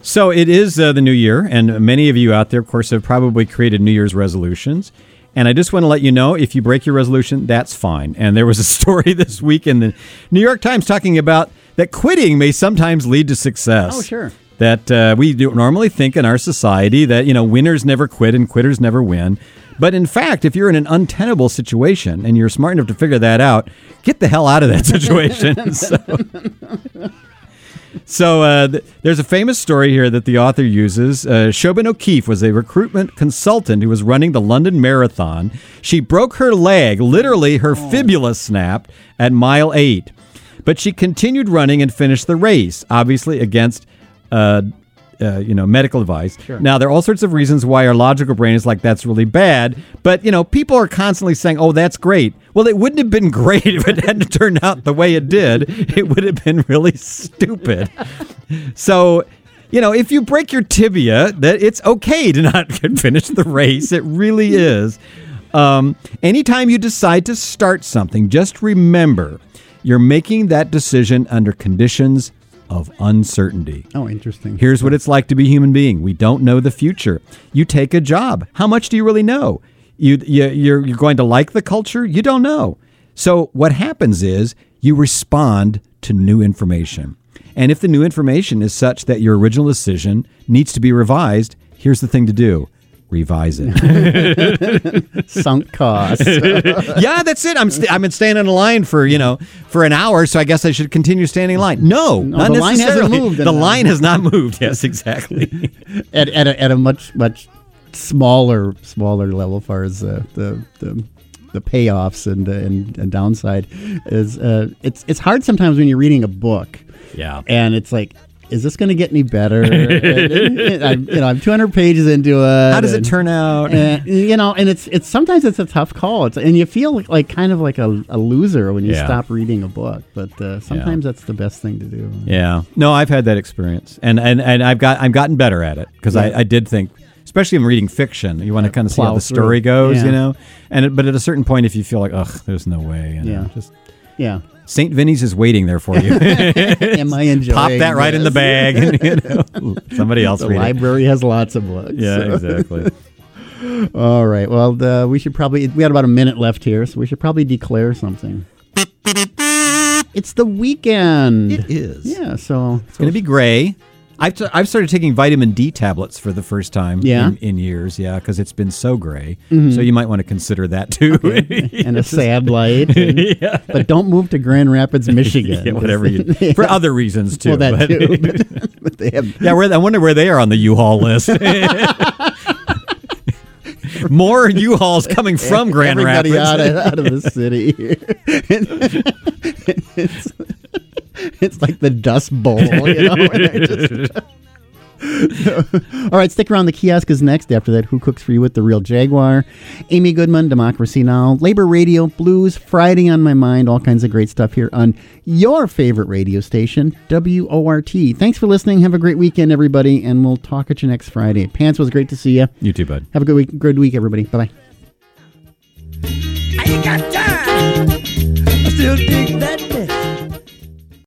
So it is uh, the new year, and many of you out there, of course, have probably created New Year's resolutions. And I just want to let you know if you break your resolution, that's fine. And there was a story this week in the New York Times talking about that quitting may sometimes lead to success. Oh, sure. That uh, we normally think in our society that, you know, winners never quit and quitters never win. But in fact, if you're in an untenable situation and you're smart enough to figure that out, get the hell out of that situation. so. So uh, th- there's a famous story here that the author uses. Uh, Siobhan O'Keeffe was a recruitment consultant who was running the London Marathon. She broke her leg, literally her fibula snapped at mile eight, but she continued running and finished the race, obviously against. Uh, uh, you know, medical advice. Now, there are all sorts of reasons why our logical brain is like, that's really bad. But, you know, people are constantly saying, oh, that's great. Well, it wouldn't have been great if it hadn't turned out the way it did. It would have been really stupid. So, you know, if you break your tibia, that it's okay to not finish the race. It really is. Um, anytime you decide to start something, just remember you're making that decision under conditions of uncertainty. Oh, interesting. Here's what it's like to be a human being. We don't know the future. You take a job. How much do you really know? You, you you're you're going to like the culture. You don't know. So what happens is you respond to new information. And if the new information is such that your original decision needs to be revised, here's the thing to do. Revise it. Sunk costs. yeah, that's it. I'm st- I've been standing in line for you know for an hour, so I guess I should continue standing in line. No, not the line hasn't moved The line has not moved. Yes, exactly. at, at, a, at a much much smaller smaller level far as uh, the the the payoffs and, and and downside is uh, it's it's hard sometimes when you're reading a book yeah. and it's like is this going to get any better? And I'm, you know, I'm 200 pages into it. How does it turn out? and, you know, and it's it's sometimes it's a tough call. It's and you feel like, like kind of like a, a loser when you Yeah. stop reading a book. But uh, sometimes that's the best thing to do. Yeah. No, I've had that experience, and and, and I've got I've gotten better at it because Yeah. I, I did think, especially in reading fiction, you want to kind of see how the story through. goes, Yeah. you know. And it, but at a certain point, if you feel like, ugh, there's no way, you know, Yeah. just Yeah. Saint Vinny's is waiting there for you. Am I enjoying? Pop that right in the bag, and you know, somebody else The read it. library has lots of books. Yeah, so. exactly. All right. Well, uh, we should probably. We had about a minute left here, so we should probably declare something. It's the weekend. It is. Yeah. So It's going to be gray. I've, t- I've started taking vitamin D tablets for the first time Yeah? in, in years, yeah, because it's been so gray. Mm-hmm. So you might want to consider that too. and a sad light. and- But don't move to Grand Rapids, Michigan. yeah, whatever you for other reasons too. Well, that but- too. but they have yeah, where, I wonder where they are on the U-Haul list. More U-Hauls coming from Grand everybody Rapids. out of the city. It's, it's like the Dust Bowl, you know. just- All right, stick around. The kiosk is next. After that, Who Cooks for You with the Real Jaguar? Amy Goodman, Democracy Now!, Labor Radio, Blues, Friday on My Mind, all kinds of great stuff here on your favorite radio station, WORT. Thanks for listening. Have a great weekend, everybody, and we'll talk at you next Friday. Pants was great to see you. you too, bud. Have a good week, good week, everybody. Bye bye. I ain't got time. I still dig that mess.